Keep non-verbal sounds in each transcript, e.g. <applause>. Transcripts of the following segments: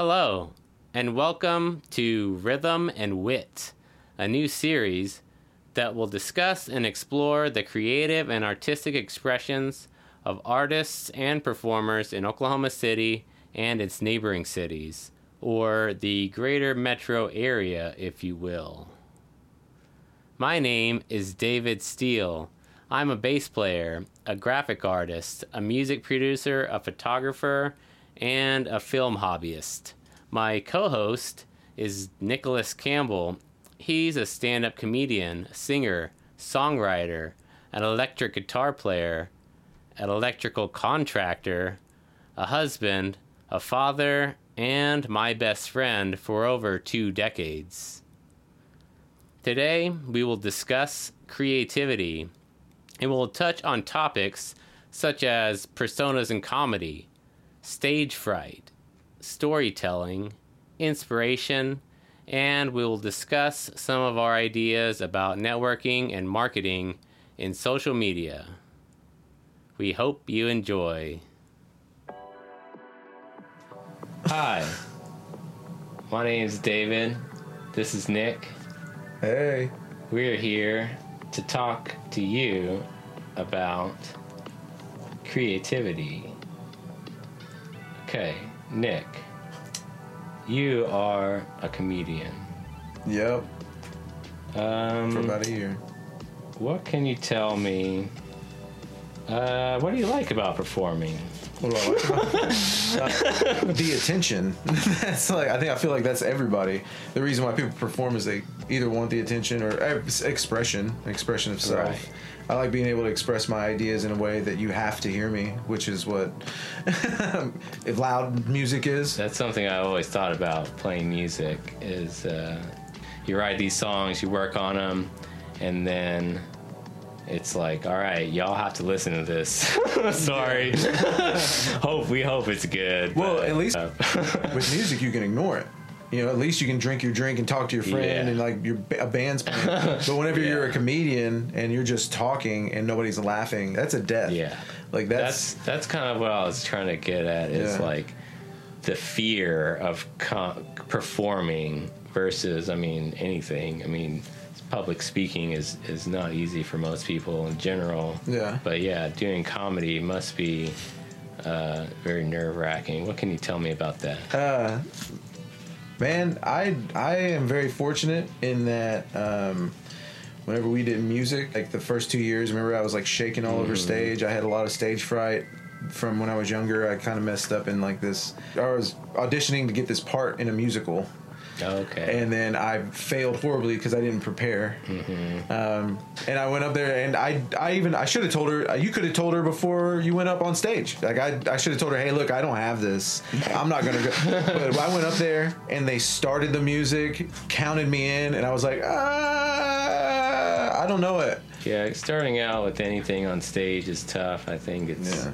Hello, and welcome to Rhythm and Wit, a new series that will discuss and explore the creative and artistic expressions of artists and performers in Oklahoma City and its neighboring cities, or the greater metro area, if you will. My name is David Steele. I'm a bass player, a graphic artist, a music producer, a photographer, and a film hobbyist. My co host is Nicholas Campbell. He's a stand up comedian, singer, songwriter, an electric guitar player, an electrical contractor, a husband, a father, and my best friend for over two decades. Today, we will discuss creativity and we'll touch on topics such as personas in comedy, stage fright, storytelling, inspiration, and we will discuss some of our ideas about networking and marketing in social media. We hope you enjoy. Hi, my name is David. This is Nick. Hey. We're here to talk to you about creativity. Okay, Nick, you are a comedian. Yep. Um, For about a year. what can you tell me? Uh, what do you like about performing? What do I like about? Uh, the attention. <laughs> that's like I think I feel like that's everybody. The reason why people perform is they either want the attention or expression, expression of self. Right. I like being able to express my ideas in a way that you have to hear me, which is what if <laughs> loud music is. That's something I always thought about playing music. Is uh, you write these songs, you work on them, and then it's like, all right, y'all have to listen to this. <laughs> Sorry. <laughs> hope we hope it's good. Well, but, at least uh, with music you can ignore it. You know, at least you can drink your drink and talk to your friend Yeah. and like your a band's playing. <laughs> But whenever you're a comedian and you're just talking and nobody's laughing, that's a death. yeah, Like that's that's, that's kind of what I was trying to get at. Is Yeah. like the fear of performing versus, I mean, anything. I mean. Public speaking is, is not easy for most people in general. Yeah. But yeah, doing comedy must be uh, very nerve wracking. What can you tell me about that? uh man, I I am very fortunate in that um whenever we did music, like the first 2 years, remember I was like shaking all Mm-hmm. over stage. I had a lot of stage fright from when I was younger. I kind of messed up in like this I was auditioning to get this part in a musical. Okay. and then I failed horribly because I didn't prepare. Um, and I went up there, and I, I even I should have told her. You could have told her before you went up on stage. Like I, I should have told her, hey, look, I don't have this. I'm not gonna go. <laughs> but I went up there, and they started the music, counted me in, and I was like, ah, I don't know it. yeah, starting out with anything on stage is tough. I think it's Yeah.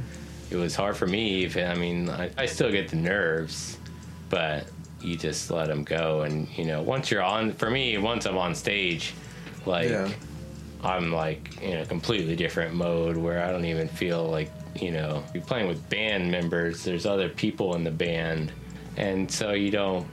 it was hard for me. Even I mean, I, I still get the nerves, but you just let them go. And you know, once you're on, for me, once I'm on stage, like Yeah. I'm like in a completely different mode where I don't even feel like you know you're playing with band members. There's other people in the band, and so you don't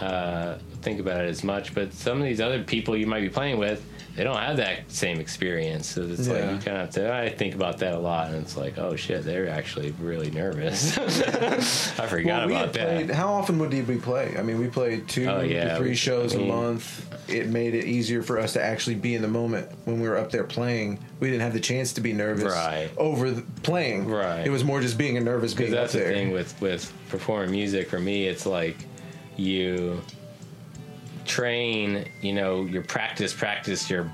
uh, think about it as much. But some of these other people you might be playing with, they don't have that same experience. So it's like you kind of have to. I think about that a lot, and it's like, oh shit, they're actually really nervous. <laughs> I forgot we about played. that. How often would we play? I mean, we played two Oh, yeah, to three we- shows I mean- a month. It made it easier for us to actually be in the moment when we were up there playing. We didn't have the chance to be nervous Right. over the playing. Right. It was more just being a nervous Because being that's the thing with with performing music for me. It's like you train, you know, your practice, practice your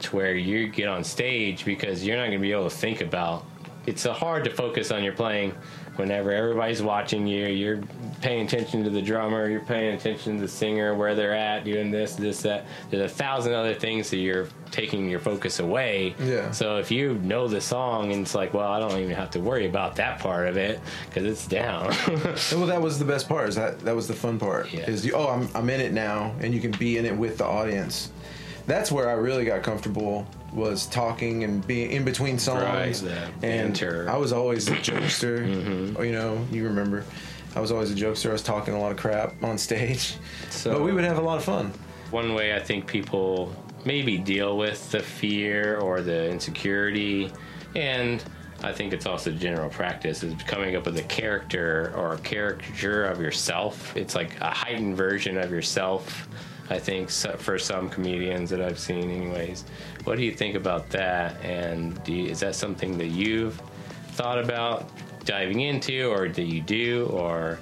to where you get on stage because you're not going to be able to think about. It's uh, hard to focus on your playing whenever everybody's watching you. You're paying attention to the drummer. You're paying attention to the singer, where they're at, doing this, this, that. There's a thousand other things that you're taking your focus away. Yeah. So if you know the song and it's like, well, I don't even have to worry about that part of it because it's down. <laughs> well, that was the best part. Is that that was the fun part? Yeah. Is you, oh, I'm I'm in it now, and you can be in it with the audience. That's where I really got comfortable was talking and being in between songs. Right, and banter. I was always a jokester. Mm-hmm. You know, you remember. I was always a jokester. I was talking a lot of crap on stage, So- but we would have a lot of fun. One way I think people maybe deal with the fear or the insecurity, and I think it's also general practice, is coming up with a character or a caricature of yourself. It's like a heightened version of yourself. I think for some comedians that I've seen, anyways. What do you think about that? And you, is that something that you've thought about diving into, or do you do, or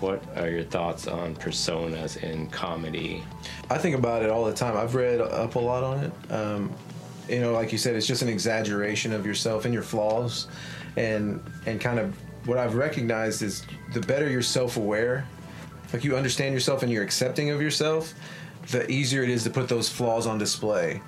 what are your thoughts on personas in comedy? I think about it all the time. I've read up a lot on it. Um, you know, like you said, it's just an exaggeration of yourself and your flaws, and and kind of what I've recognized is the better you're self-aware, like you understand yourself and you're accepting of yourself, the easier it is to put those flaws on display.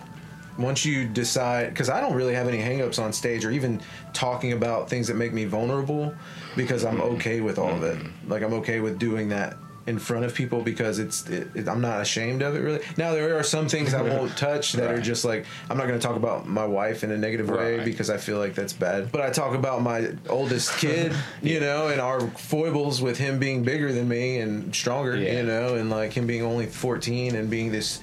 Once you decide, because I don't really have any hangups on stage or even talking about things that make me vulnerable, because I'm mm-hmm. okay with all of it. Like I'm okay with doing that in front of people because it's it, it, I'm not ashamed of it really. Now there are some things I won't <laughs> touch that are just like I'm not going to talk about my wife in a negative way because I feel like that's bad. But I talk about my oldest kid, <laughs> you know, and our foibles with him being bigger than me and stronger, Yeah. you know, and like him being only 14 and being this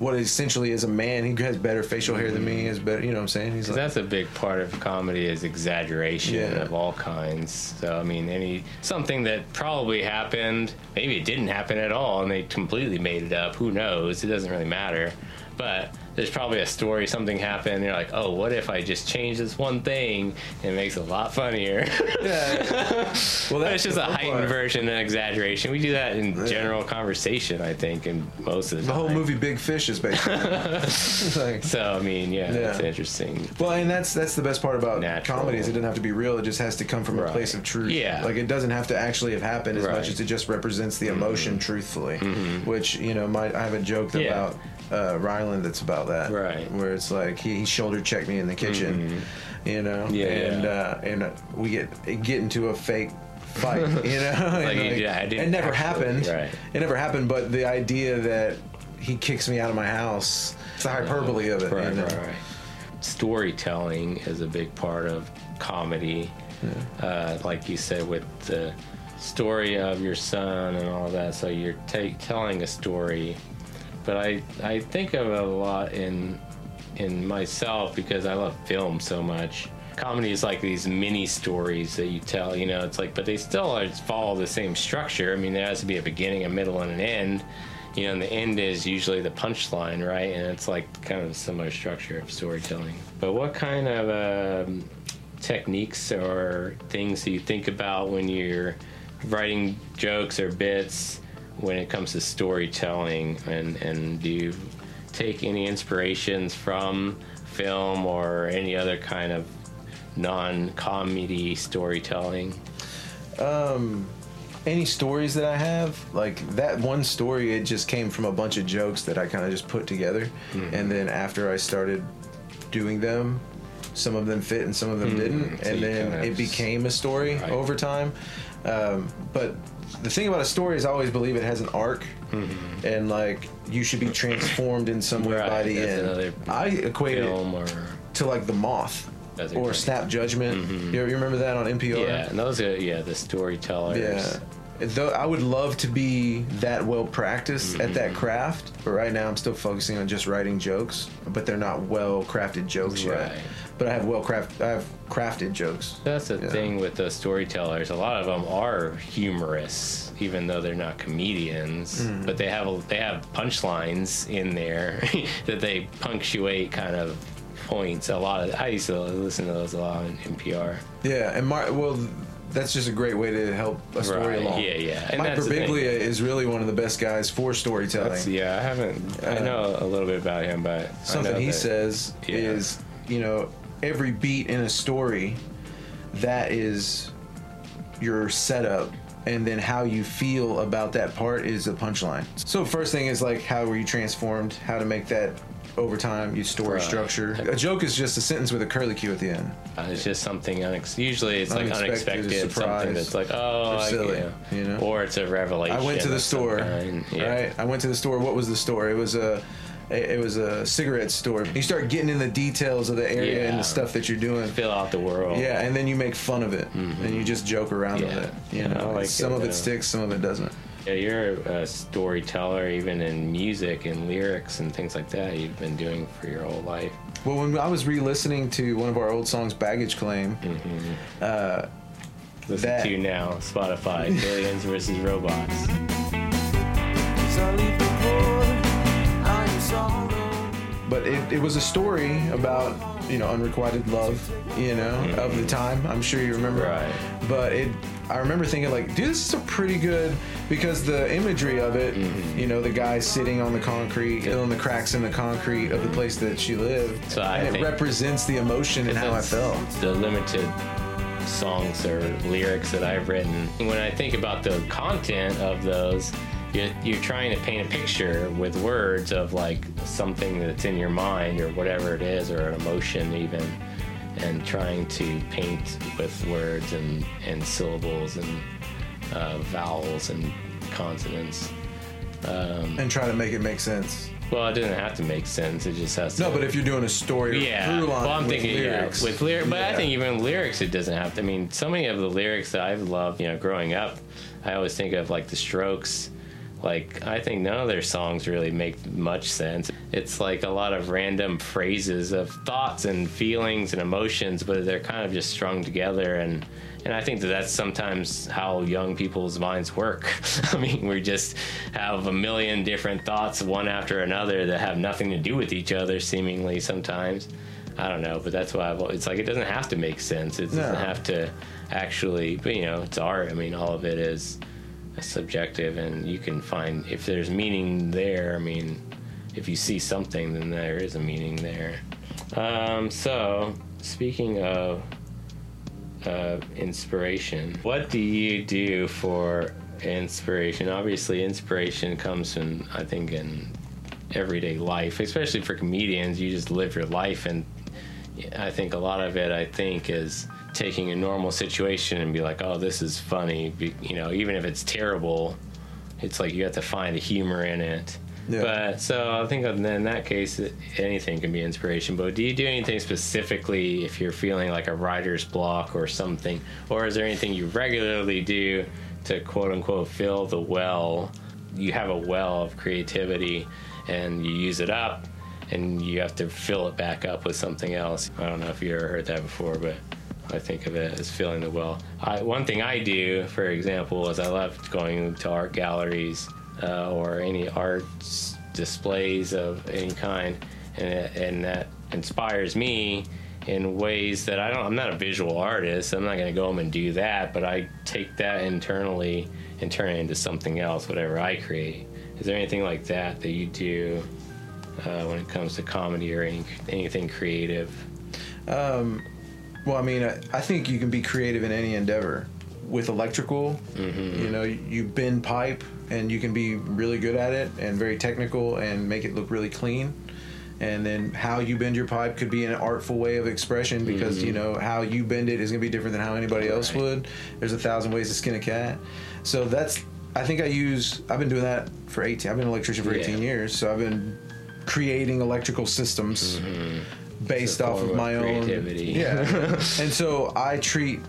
what essentially is a man. He has better facial hair than me. Is better, you know what I'm saying? He's like, that's a big part of comedy is exaggeration Yeah. of all kinds. So I mean, any something that probably happened, maybe it didn't happen at all, and they completely made it up. Who knows? It doesn't really matter. But there's probably a story, something happened. And you're like, oh, what if I just change this one thing? And it makes it a lot funnier. yeah. <laughs> well, that's it's just a heightened part. version and exaggeration. We do that in general conversation, I think, and most of the, The whole movie Big Fish is basically. <laughs> <laughs> like, So I mean, yeah, Yeah. it's interesting. Well, and that's that's the best part about Natural. comedy is it doesn't have to be real. It just has to come from a place of truth. Yeah. like it doesn't have to actually have happened as Right. much as it just represents the emotion truthfully. Which you know, my I have a joke Mm-hmm. Yeah. about uh, Ryland that's about that. Right. Mm-hmm. where it's like he, he shoulder checked me in the kitchen, you know, Yeah, and yeah. Uh, and uh, we get get into a fake fight, <laughs> you know, and Like, yeah, it never actually- happened. right. It never happened, but the idea that he kicks me out of my house, it's the hyperbole of it. Right, you know? right, right. Storytelling is a big part of comedy. Uh, like you said, with the story of your son and all that. So you're ta- telling a story. But I, I think of it a lot in in myself because I love film so much. Comedy is like these mini stories that you tell, you know, it's like, but they still are, follow the same structure. I mean, there has to be a beginning, a middle, and an end. You know, and the end is usually the punchline, right? And it's like kind of a similar structure of storytelling. But what kind of um, techniques or things do you think about when you're writing jokes or bits when it comes to storytelling? And, and do you take any inspirations from film or any other kind of non comedy storytelling? any stories that I have, like that one story, it just came from a bunch of jokes that I kind of just put together. Mm-hmm. And then after I started doing them, some of them fit and some of them didn't. Mm-hmm. so And then it became a story Right. over time. Um, but the thing about a story is I always believe it has an arc. And like you should be transformed in some way by Mm-hmm. The end. I equate it or. to like the moth or. Snap Judgment. You, you remember that on NPR? Mm-hmm. Yeah, and those are, yeah, the storytellers. Yeah. Though I would love to be that well practiced at Mm-hmm. that craft, but right now I'm still focusing on just writing jokes, but they're not well crafted jokes yet. Right. But I have well craft I have crafted jokes. That's the thing with the storytellers. A lot of them are humorous, even though they're not comedians. Mm-hmm. But they have they have punchlines in there <laughs> that they punctuate kind of points. A lot of I used to listen to those a lot on NPR. Yeah, and Mar- well that's just a great way to help a story Right, along. yeah, yeah. And Mike. Birbiglia is really one of the best guys for storytelling. That's, yeah, I haven't. I Uh, know a little bit about him, but I something he that- says yeah. is you know every beat in a story that is your setup and then how you feel about that part is a punchline so first thing is like how were you transformed how to make that over time you story Right. structure a joke is just a sentence with a curly q at the end Uh, It's just something unex- usually it's like Unexpected, unexpected, surprise, something that's like oh, or I- silly, yeah. you know? or it's a revelation. I went to the of some store, kind. Yeah. right? I went to the store. What was the store? It was a, it, was a cigarette store. You start getting in the details of the area and Yeah. the stuff that you're doing. Fill out the world. Yeah, and then you make fun of it, and you just joke around with Mm-hmm. It. You Yeah, I know, like some it, of uh, it sticks, some of it doesn't. Yeah, you're a storyteller, even in music and lyrics and things like that. You've been doing for your whole life. Well, when I was re-listening to one of our old songs, "Baggage Claim," uh, Listen That- to now, Spotify, <laughs> Aliens versus Robots. but it, it was a story about you know unrequited love, you know, mm-hmm. of the time. I'm sure you remember. Right. But it, I remember thinking like, dude, this is a pretty good because the imagery of it, mm-hmm. you know, the guy sitting on the concrete, on the cracks in the concrete of the place that she lived, So I and it represents the emotion and how I felt. The limited songs or lyrics that I've written. When I think about the content of those, you're, you're trying to paint a picture with words of like something that's in your mind or whatever it is, or an emotion even, and trying to paint with words and, and syllables and uh, vowels and consonants. and try to make it make sense. Well, it doesn't have to make sense. It just has to. No, but if you're doing a story, Yeah, well, I'm with thinking lyrics, yeah, with lyrics, but I think even lyrics, it doesn't have to. I mean, so many of the lyrics that I've loved, you know, growing up, I always think of like the Strokes. Like, I think none of their songs really make much sense. It's like a lot of random phrases of thoughts and feelings and emotions, but they're kind of just strung together and. And I think that that's sometimes how young people's minds work. <laughs> I mean, we just have a million different thoughts, one after another, that have nothing to do with each other, seemingly sometimes. I don't know, but that's why I've, it's like it doesn't have to make sense. It doesn't No. have to actually, but you know, it's art. I mean, all of it is subjective, and you can find if there's meaning there. I mean, if you see something, then there is a meaning there. Um, so, speaking of uh, inspiration, what do you do for inspiration? Obviously, inspiration comes from, I think, in everyday life, especially for comedians. You just live your life, and I think a lot of it, I think, is taking a normal situation and be like, "Oh, this is funny," be, you know, even if it's terrible. It's like you have to find the humor in it. Yeah. But so I think in that case, anything can be inspiration. But do you do anything specifically if you're feeling like a writer's block or something, or is there anything you regularly do to quote unquote fill the well? You have a well of creativity, and you use it up, and you have to fill it back up with something else. I don't know if you ever heard that before, but I think of it as feeling the well. I, one thing I do, for example, is I love going to art galleries uh, or any art displays of any kind, and, and that inspires me in ways that I don't. I'm not a visual artist. I'm not going to go home and do that, but I take that internally and turn it into something else, whatever I create. Is there anything like that that you do uh, when it comes to comedy or any, anything creative? Well, I mean, I, I think you can be creative in any endeavor. With electrical, Mm-hmm. you know, you bend pipe and you can be really good at it and very technical and make it look really clean. And then how you bend your pipe could be an artful way of expression because you know how you bend it is going to be different than how anybody else Mm-hmm. Would. There's a thousand ways to skin a cat. So that's I think I use I've been doing that for 18. I've been an electrician for Yeah. 18 years. So I've been creating electrical systems based off of my own yeah <laughs> and so i treat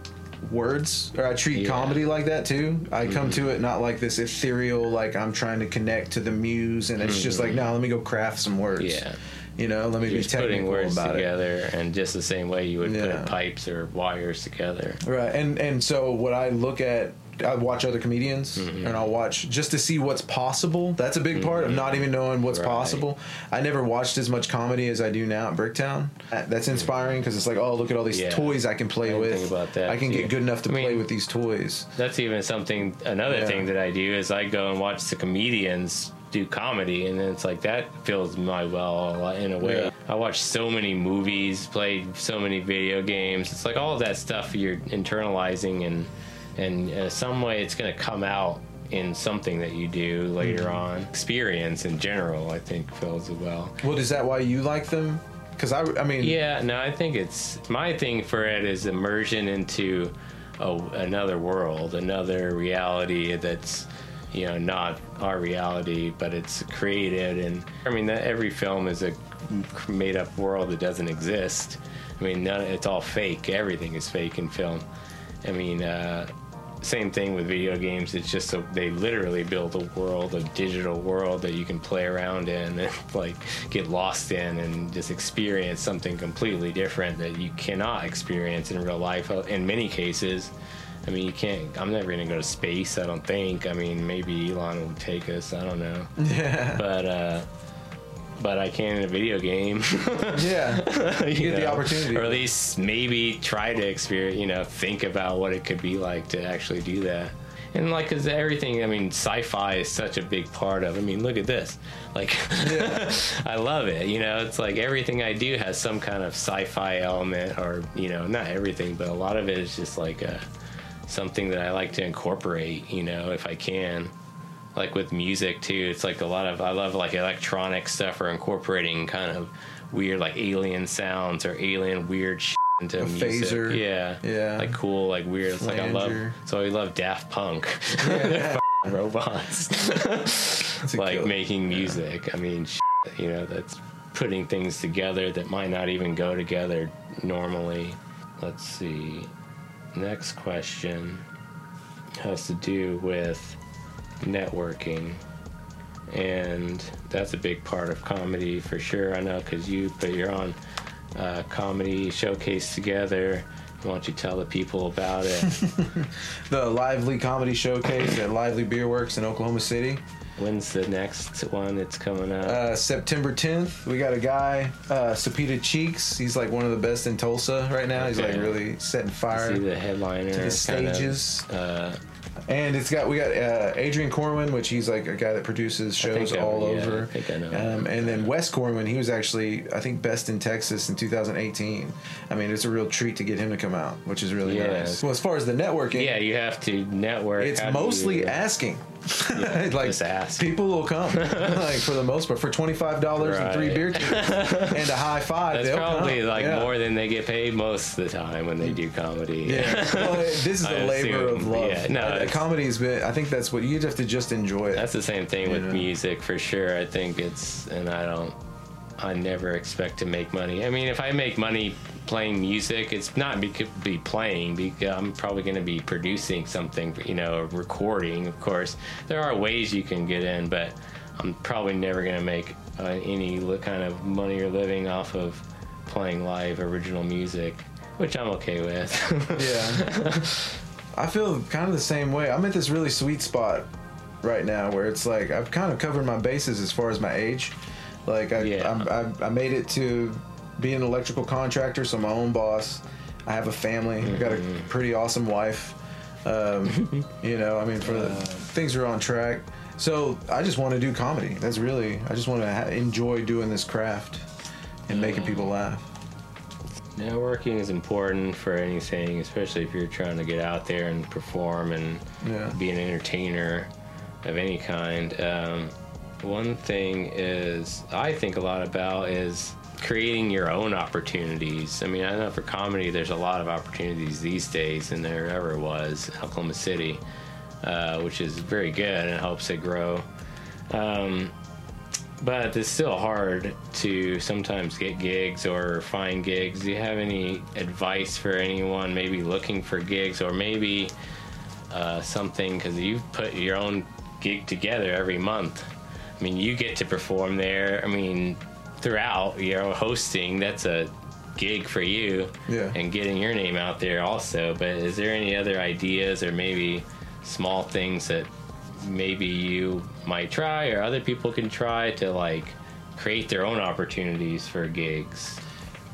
words or i treat Yeah. comedy like that too i come mm-hmm. to it not like this ethereal like i'm trying to connect to the muse and it's just like mm-hmm. no let me go craft some words Yeah. you know let me You're be just putting technical words about it together, and just the same way you would Yeah. put pipes or wires together. Right, and and so what I look at, I watch other comedians, Mm-hmm. and I'll watch just to see what's possible. That's a big part of not even knowing what's Right. possible. I never watched as much comedy as I do now at Bricktown. That's inspiring because it's like, oh, look at all these Yeah. toys I can play I with. think about that, I can too. get good enough to I mean- play with these toys. That's even something. Another Yeah. thing that I do is I go and watch the comedians do comedy, and then it's like that fills my well in a way. Yeah. I watch so many movies, played so many video games. It's like all of that stuff you're internalizing, and and uh, some way it's going to come out in something that you do later Mm-hmm. on. Experience in general, I think, fills it well. Well, is that why you like them? Because I, I mean, Yeah, no, I think it's my thing for it is immersion into a, another world, another reality that's you know not our reality, but it's created. And I mean, that every film is a made up world that doesn't exist. I mean, none, it's all fake. Everything is fake in film. I mean, uh, same thing with video games. It's just a, they literally build a world, a digital world that you can play around in and <laughs> like get lost in and just experience something completely different that you cannot experience in real life. Uh, in many cases, I mean, you can't. I'm never gonna go to space. I don't think. I mean, maybe Elon will take us. I don't know. <laughs> Yeah. But uh, but I can in a video game. <laughs> yeah. You, get the opportunity. Or at least maybe try to experience, you know, think about what it could be like to actually do that. And like, cause everything, I mean, sci-fi is such a big part of. I mean, look at this. Like, Yeah. <laughs> I love it. You know, it's like everything I do has some kind of sci-fi element, or you know, not everything, but a lot of it is just like a, something that I like to incorporate. You know, if I can like with music too it's like a lot of i love like electronic stuff or incorporating kind of weird like alien sounds or alien weird shit into A music phaser. yeah Yeah. like cool like weird it's like i love Flanger. so i love daft punk Yeah. <laughs> robots like killer. making music i mean shit, you know that's putting things together that might not even go together normally let's see next question has to do with networking and that's a big part of comedy for sure i know because you put your own uh, comedy showcase together why don't you tell the people about it <laughs> the Lively Comedy Showcase at Lively Beer Works in Oklahoma City. when's the next one that's coming up Uh, September 10th, we got a guy, uh, Sapita Cheeks. He's like one of the best in Tulsa right now. He's like really setting fire. see the headliner to the kind of, stages. uh, And it's got we got uh, Adrian Corwin, which he's like a guy that produces shows I- all yeah, over. I think I know Um, and then Wes Corwin, he was actually I think best in Texas in 2018. I mean, it's a real treat to get him to come out, which is really Yeah. nice. Well, as far as the networking, yeah you have to network it's mostly asking. Yeah, <laughs> like just ask. people will come, <laughs> like for the most part, for twenty five dollars and three Right. beer tickets <laughs> and a high five. That's probably come. like Yeah. more than they get paid most of the time when they do comedy. Yeah, well, this is a labor of love. yeah, no, Uh, comedy's been. I think that's what you just have to just enjoy it. That's the same thing with Yeah. music for sure. I think it's, and I don't, I never expect to make money. I mean, if I make money playing music, it's not be, be playing because I'm probably going to be producing something, you know, recording, of course. There are ways you can get in, but I'm probably never going to make uh, any kind of money or living off of playing live original music, which I'm okay with. <laughs> Yeah. I feel kind of the same way. I'm at this really sweet spot right now where it's like I've kind of covered my bases as far as my age. Like I, Yeah. I'm, I, I made it to be an electrical contractor, so my own boss. I have a family. I've got a Mm-hmm. pretty awesome wife. Um, <laughs> you know, I mean, for the, things are on track. So I just want to do comedy. That's really. I just want to ha- enjoy doing this craft and making people laugh. Networking is important for anything, especially if you're trying to get out there and perform and Yeah. be an entertainer of any kind. Um, one thing is I think a lot about is creating your own opportunities. I mean, I know for comedy, there's a lot of opportunities these days than there ever was in Oklahoma City, uh, which is very good and it helps it grow. Um, but it's still hard to sometimes get gigs or find gigs. Do you have any advice for anyone maybe looking for gigs or maybe uh, something because you've put your own gig together every month? I mean, you get to perform there. I mean, throughout your hosting, that's a gig for you Yeah. and getting your name out there also. But is there any other ideas or maybe small things that maybe you might try or other people can try to like create their own opportunities for gigs?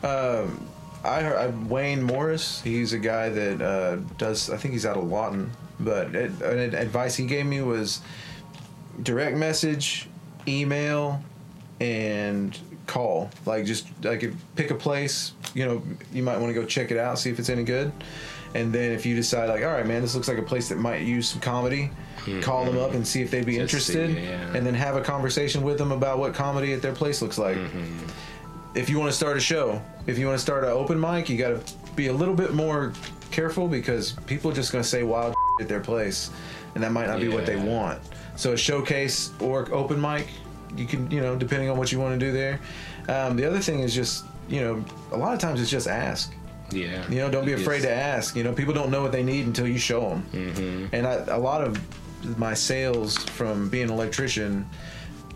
Um, I heard I, Wayne Morris. He's a guy that uh, does. I think he's out of Lawton. But an advice he gave me was direct message, email, and call. Like just like if- pick a place. You know, you might want to go check it out, see if it's any good. And then if you decide like, all right, man, this looks like a place that might use some comedy, hmm. call them up and see if they'd be Just see, interested, yeah. and then have a conversation with them about what comedy at their place looks like mm-hmm. if you want to start a show, if you want to start an open mic, you got to be a little bit more careful because people are just going to say wild <laughs> at their place, and that might not be what they want. So a showcase or open mic, you can you know depending on what you want to do there. Um, the other thing is just you know a lot of times it's just ask. Yeah. You know, don't be afraid to ask. You know, people don't know what they need until you show them. Mm-hmm. And I, a lot of my sales from being an electrician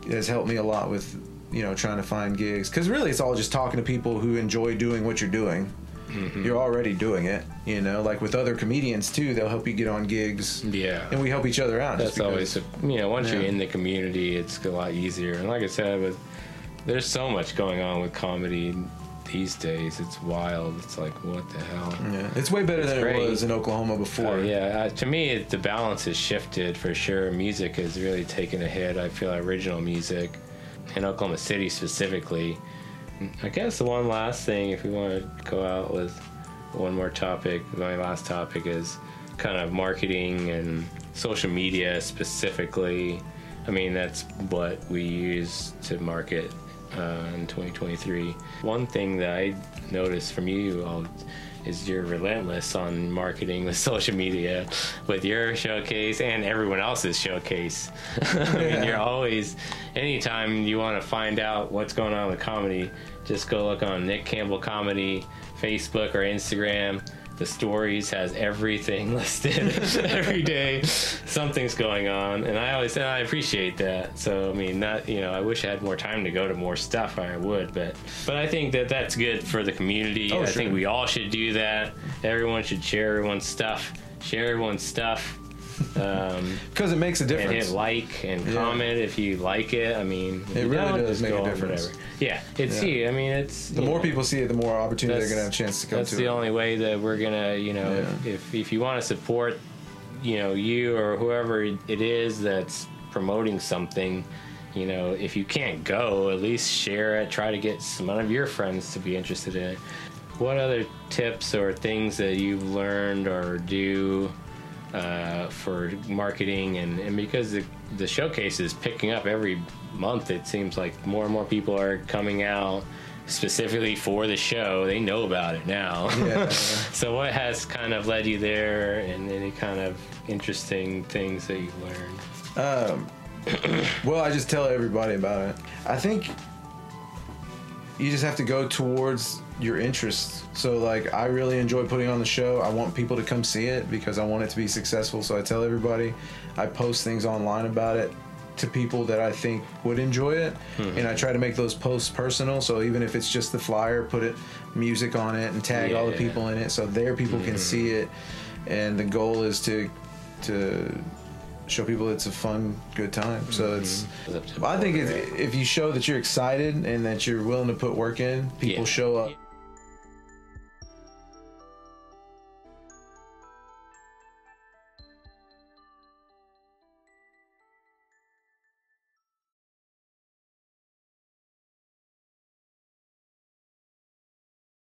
has helped me a lot with, you know, trying to find gigs. Because really, it's all just talking to people who enjoy doing what you're doing. Mm-hmm. You're already doing it. You know, like with other comedians too, they'll help you get on gigs. Yeah. And we help each other out. That's always, because- a, you know, once you're in the community, it's a lot easier. And like I said, with there's so much going on with comedy these days. It's wild. It's like, what the hell? Yeah, it's way better It's than great. it was in Oklahoma before. Uh, yeah, uh, to me, it, the balance has shifted for sure. Music has really taken a hit. I feel original music in Oklahoma City specifically. I guess the one last thing, if we want to go out with one more topic, my last topic is kind of marketing and social media specifically. I mean, that's what we use to market uh, in 2023. One thing that I noticed from you all is you're relentless on marketing with <laughs> social media, with your showcase and everyone else's showcase. <laughs> I mean, you're always, anytime you want to find out what's going on with comedy, just go look on Nick Campbell Comedy, Facebook or Instagram. The stories has everything <laughs> listed <laughs> every day. Something's going on, and I always and I appreciate that. So I mean, not you know, I wish I had more time to go to more stuff. I would, but but I think that that's good for the community. Oh, I sure. think we all should do that. Everyone should share everyone's stuff. Share everyone's stuff. Um, <laughs> Because it makes a and difference. hit like and Yeah. comment if you like it. I mean, It really does make a difference. Whatever. Yeah, it's Yeah. you. I mean, it's the more know, people see it, the more opportunity they're gonna have a chance to come to it. That's to the it. only way that we're gonna, you know, Yeah. if if you want to support, you know, you or whoever it is that's promoting something. You know, if you can't go, at least share it. Try to get some of your friends to be interested in it. What other tips or things that you've learned or do uh, for marketing and, and because the, the showcase is picking up every month it seems like more and more people are coming out specifically for the show they know about it now Yeah. <laughs> so what has kind of led you there and any kind of interesting things that you've learned Um, <clears throat> well, I just tell everybody about it. I think you just have to go towards your interests. So, like, I really enjoy putting on the show. I want people to come see it because I want it to be successful. So, I tell everybody. I post things online about it to people that I think would enjoy it, mm-hmm. and I try to make those posts personal. So even if it's just the flyer, put it music on it and tag all the people in it, so their people can mm. see it. And the goal is to to show people it's a fun, good time. So mm-hmm. it's. I think it's, if you show that you're excited and that you're willing to put work in, people Yeah. show up.